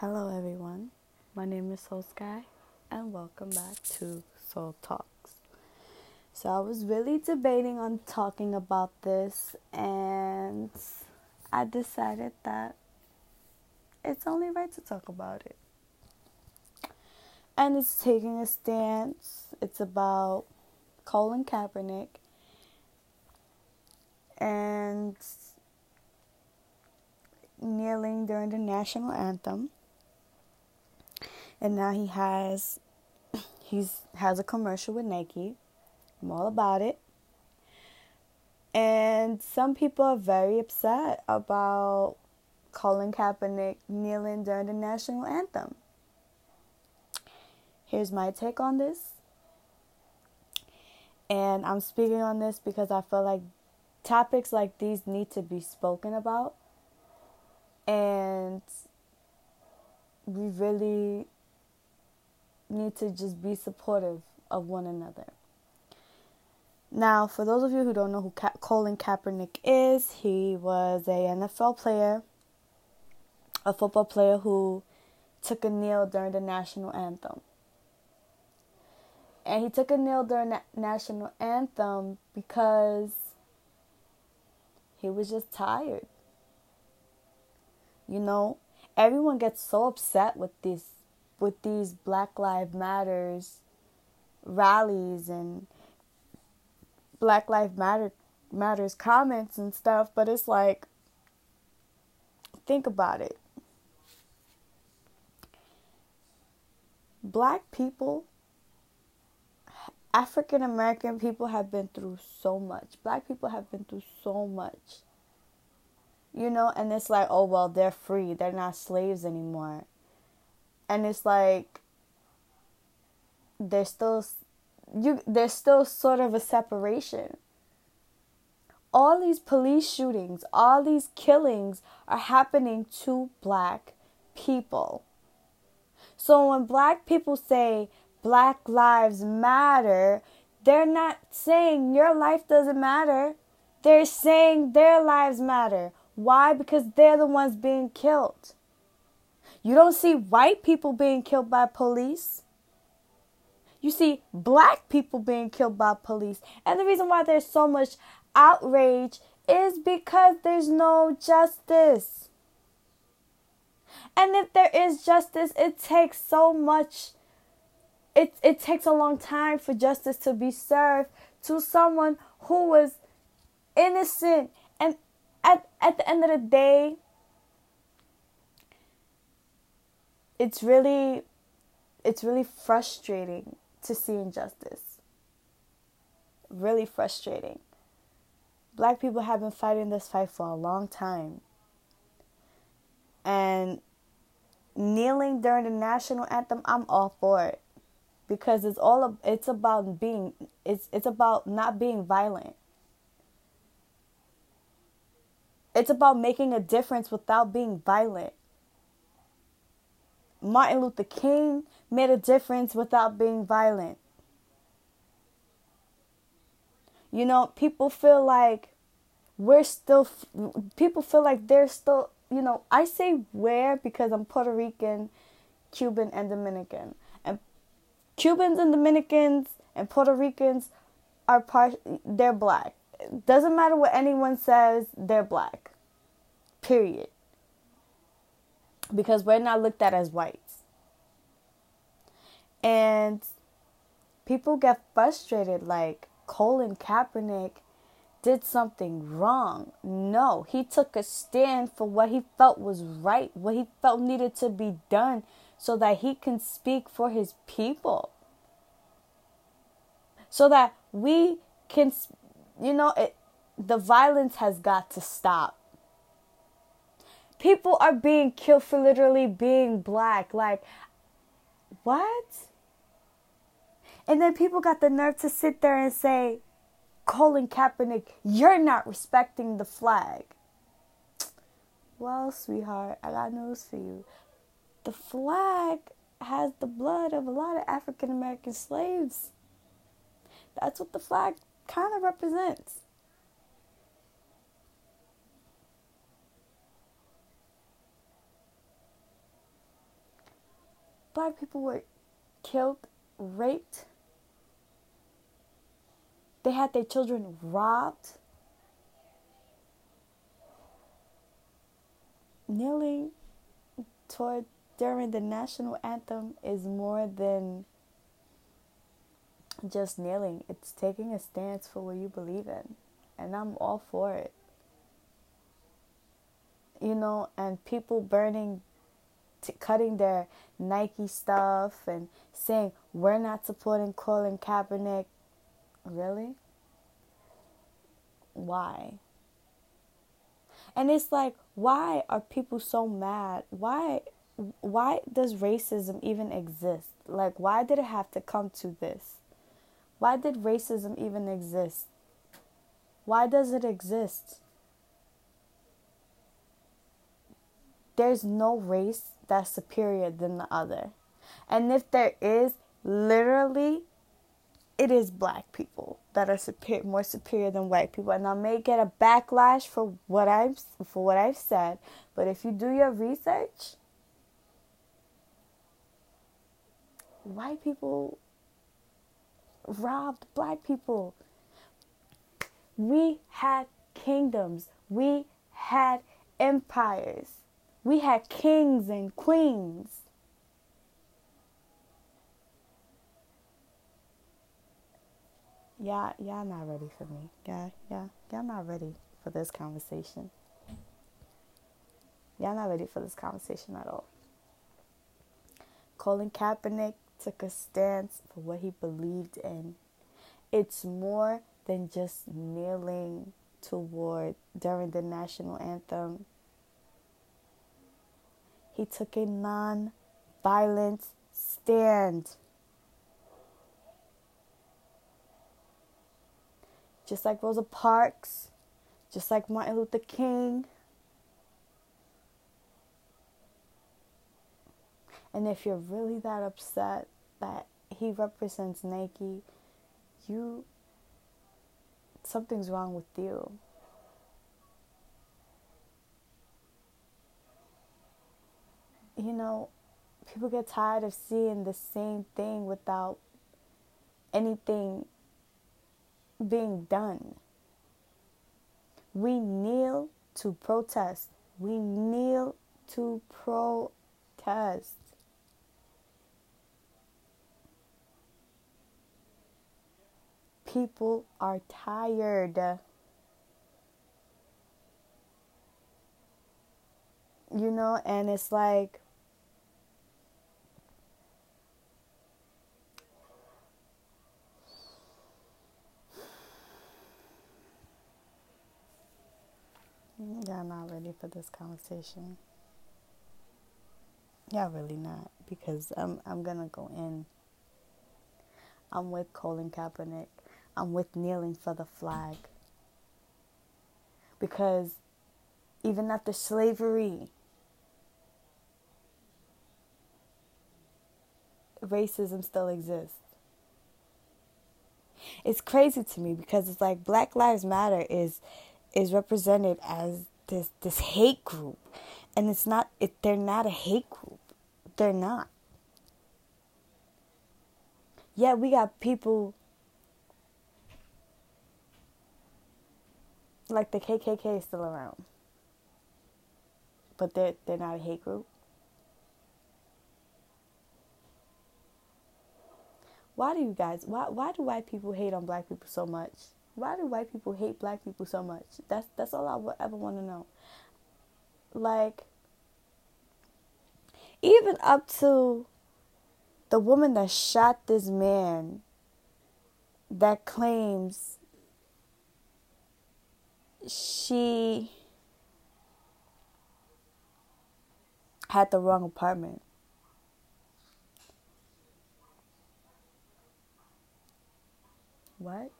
Hello, everyone. My name is Soul Sky, and welcome back to Soul Talks. So, I was really debating on talking about this, and I decided that it's only right to talk about it. And it's taking a stance. It's about Colin Kaepernick and kneeling during the national anthem and now he has he's has a commercial with Nike. I'm all about it. And some people are very upset about Colin Kaepernick kneeling during the national anthem. Here's my take on this. And I'm speaking on this because I feel like topics like these need to be spoken about. And we really need to just be supportive of one another. Now, for those of you who don't know who Ka- Colin Kaepernick is, he was a NFL player, a football player who took a kneel during the national anthem. And he took a kneel during the national anthem because he was just tired. You know, everyone gets so upset with this with these Black Lives Matters rallies and Black Lives Matter Matters comments and stuff, but it's like think about it. Black people African American people have been through so much. Black people have been through so much. You know, and it's like, oh well, they're free. They're not slaves anymore and it's like there's still you there's still sort of a separation. All these police shootings all these killings are happening to black people. So when black people say black lives matter they're not saying your life doesn't matter. They're saying their lives matter. Why? Because they're the ones being killed you don't see white people being killed by police. You see black people being killed by police. And the reason why there's so much outrage is because there's no justice. And if there is justice, it takes so much it it takes a long time for justice to be served to someone who was innocent and at at the end of the day it's really it's really frustrating to see injustice. Really frustrating. Black people have been fighting this fight for a long time. And kneeling during the national anthem, I'm all for it. Because it's all it's about being it's it's about not being violent. It's about making a difference without being violent. Martin Luther King made a difference without being violent. You know, people feel like we're still, people feel like they're still, you know, I say where because I'm Puerto Rican, Cuban, and Dominican. And Cubans and Dominicans and Puerto Ricans are part, they're black. Doesn't matter what anyone says, they're black. Period because we're not looked at as whites. And people get frustrated like Colin Kaepernick did something wrong. No, he took a stand for what he felt was right, what he felt needed to be done so that he can speak for his people. So that we can, you know, it, the violence has got to stop people are being killed for literally being black. Like, what? And then people got the nerve to sit there and say, Colin Kaepernick, you're not respecting the flag. Well, sweetheart, I got news for you. The flag has the blood of a lot of African American slaves. That's what the flag kind of represents. Black people were killed, raped. They had their children robbed. Kneeling toward during the national anthem is more than just kneeling. It's taking a stance for what you believe in. And I'm all for it. You know, and people burning, t- cutting their Nike stuff and saying, we're not supporting Colin Kaepernick. Really? Why? And it's like, why are people so mad? Why why does racism even exist? Like why did it have to come to this? Why did racism even exist? Why does it exist? There's no race that's superior than the other. And if there is, literally, it is black people that are superior, more superior than white people. And I may get a backlash for what I've for what I've said, but if you do your research, white people robbed black people. We had kingdoms. We had empires. We had kings and queens. Yeah, y'all not ready for me. Yeah, yeah, y'all not ready for this conversation. Y'all not ready for this conversation at all. Colin Kaepernick took a stance for what he believed in. It's more than just kneeling toward during the national anthem. He took a non violent stand. Just like Rosa Parks, just like Martin Luther King. And if you're really that upset that he represents Nike, you something's wrong with you. You know, people get tired of seeing the same thing without anything being done. We kneel to protest. We kneel to protest. people are tired. You know, and it's like, Y'all not ready for this conversation. Y'all really not because I'm I'm gonna go in. I'm with Colin Kaepernick. I'm with kneeling for the flag. Because even after slavery, racism still exists. It's crazy to me because it's like Black Lives Matter is is represented as this this hate group and it's not it, they're not a hate group. They're not. Yeah, we got people like the KKK is still around, but they're they're not a hate group. Why do you guys? Why why do white people hate on black people so much? Why do white people hate black people so much? That's that's all I would ever want to know. Like, even up to the woman that shot this man that claims she had the wrong apartment. What?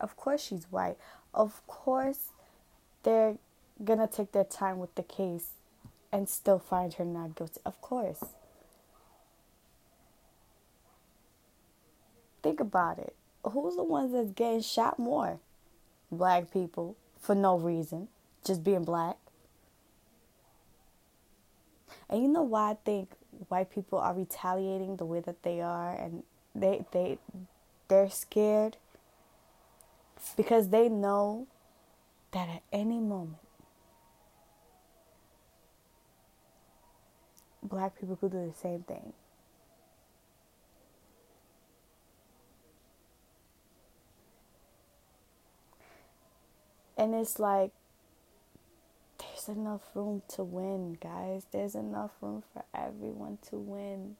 Of course she's white. Of course they're gonna take their time with the case and still find her not guilty. Of course. Think about it who's the ones that's getting shot more? Black people for no reason, just being black. And you know why I think white people are retaliating the way that they are and they they they're scared because they know that at any moment black people could do the same thing. And it's like there's enough room to win, guys. There's enough room for everyone to win.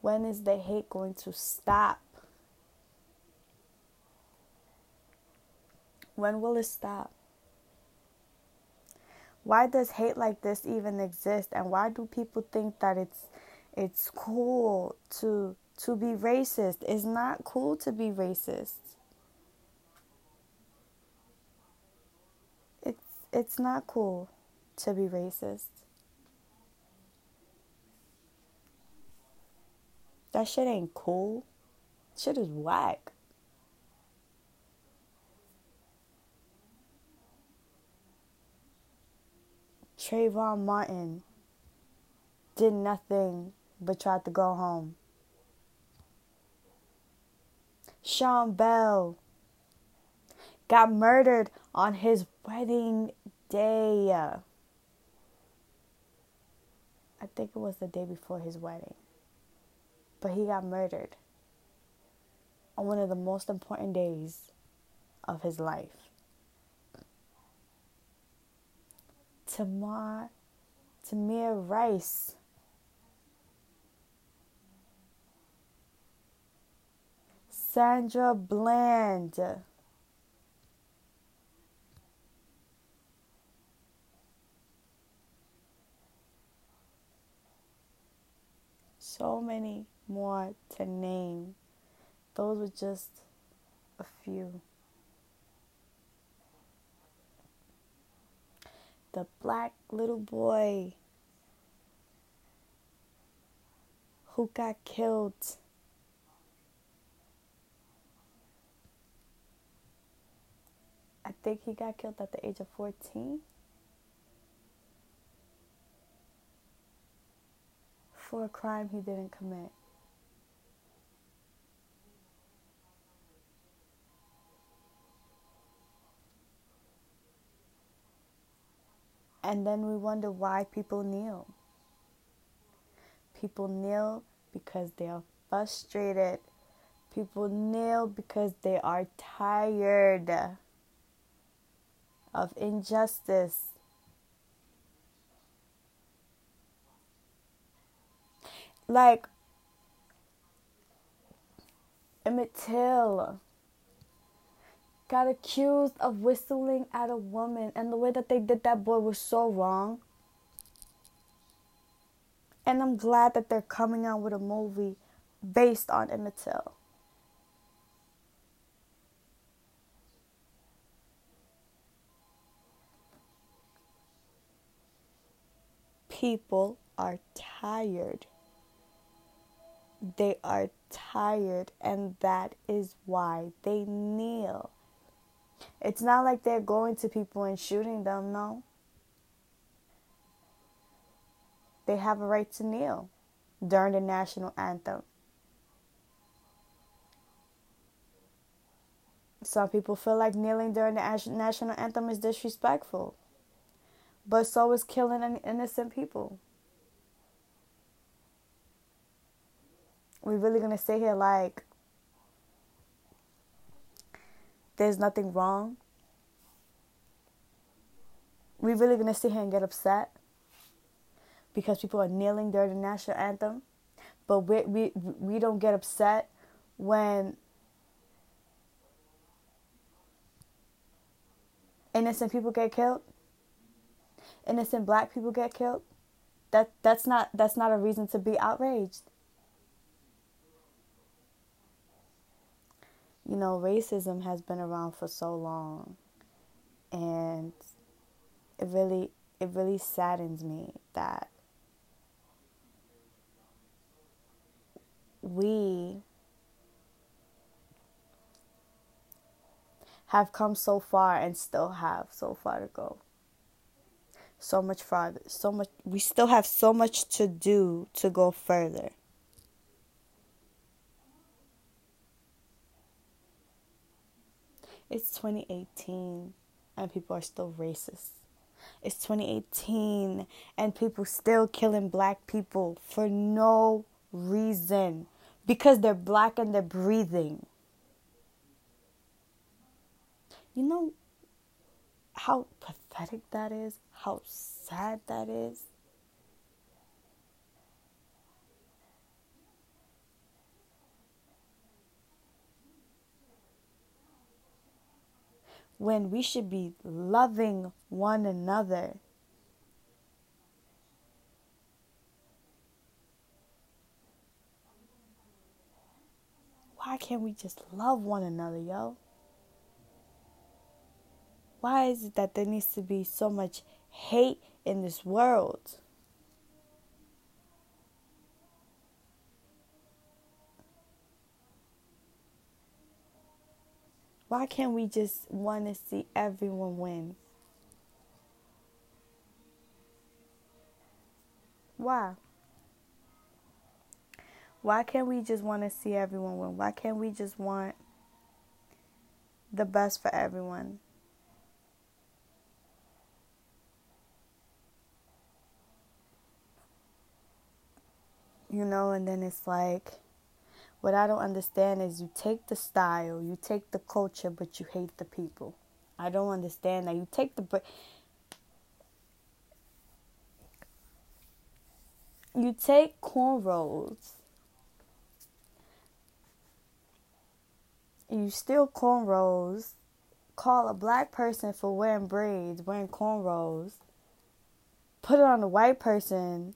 When is the hate going to stop? When will it stop? Why does hate like this even exist and why do people think that it's it's cool to to be racist? It's not cool to be racist. It's it's not cool to be racist. That shit ain't cool. Shit is whack. Trayvon Martin did nothing but tried to go home. Sean Bell got murdered on his wedding day. I think it was the day before his wedding. But he got murdered on one of the most important days of his life. Tamar, Tamir Rice. Sandra Bland. So many more to name. Those were just a few. The black little boy who got killed. I think he got killed at the age of 14. For a crime he didn't commit. And then we wonder why people kneel. People kneel because they are frustrated. People kneel because they are tired of injustice. Like Emmett Till got accused of whistling at a woman, and the way that they did that boy was so wrong. And I'm glad that they're coming out with a movie based on Emmett Till. People are tired. They are tired, and that is why they kneel. It's not like they're going to people and shooting them, no. They have a right to kneel during the national anthem. Some people feel like kneeling during the national anthem is disrespectful. But so is killing innocent people. We're really to sit here like there's nothing wrong, we really gonna sit here and get upset because people are kneeling during the national anthem, but we we we don't get upset when innocent people get killed, innocent black people get killed. That that's not that's not a reason to be outraged. You know, racism has been around for so long and it really it really saddens me that we have come so far and still have so far to go. so much farther. So much we still have so much to do to go further. It's 2018 and people are still racist. It's 2018 and people still killing black people for no reason because they're black and they're breathing. You know how pathetic that is? How sad that is? When we should be loving one another. Why can't we just love one another, yo? Why is it that there needs to be so much hate in this world? Why can't we just want to see everyone win? Why? Why can't we just want to see everyone win? Why can't we just want the best for everyone? You know, and then it's like what I don't understand is you take the style, you take the culture, but you hate the people. I don't understand that. You take the you take cornrows. You steal cornrows, call a black person for wearing braids, wearing cornrows, put it on a white person,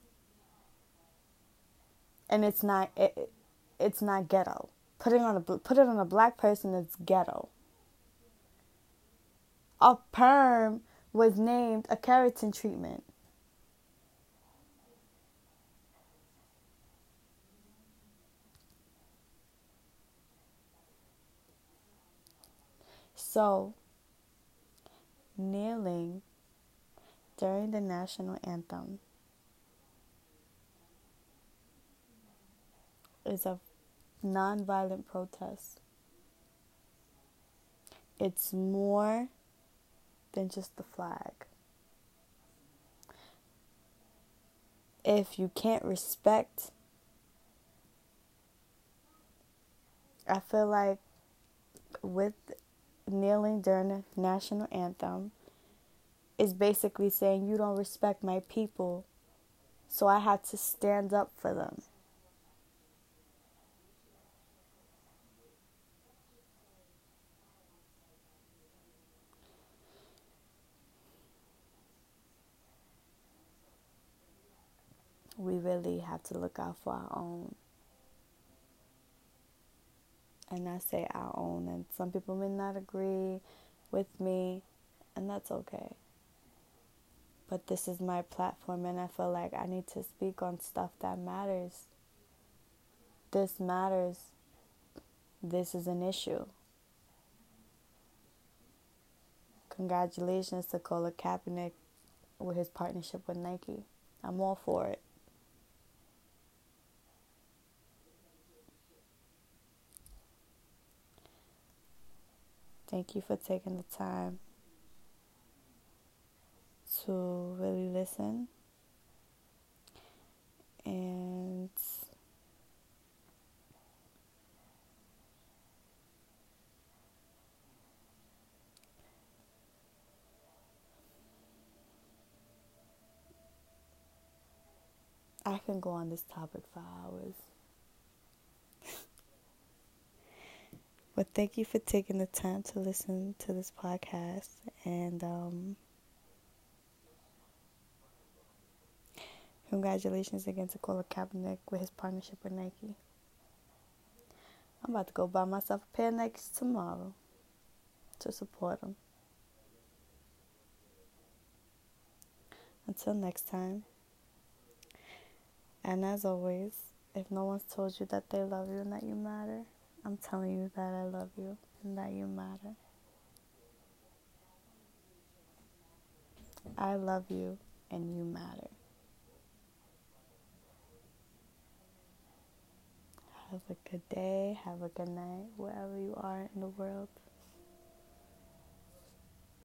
and it's not. It, it's not ghetto. Putting on a put it on a black person is ghetto. A perm was named a keratin treatment. So, kneeling during the national anthem is a nonviolent protest. It's more than just the flag. If you can't respect, I feel like with kneeling during the national anthem is basically saying you don't respect my people, so I had to stand up for them. we really have to look out for our own. And I say our own, and some people may not agree with me, and that's okay. But this is my platform, and I feel like I need to speak on stuff that matters. This matters. This is an issue. Congratulations to Colin Kaepernick with his partnership with Nike. I'm all for it. Thank you for taking the time to really listen. And I can go on this topic for hours. But thank you for taking the time to listen to this podcast. And um, congratulations again to Colin Kaepernick with his partnership with Nike. I'm about to go buy myself a pair of Nikes tomorrow to support him. Until next time. And as always, if no one's told you that they love you and that you matter, I'm telling you that I love you and that you matter. I love you and you matter. Have a good day. Have a good night, wherever you are in the world.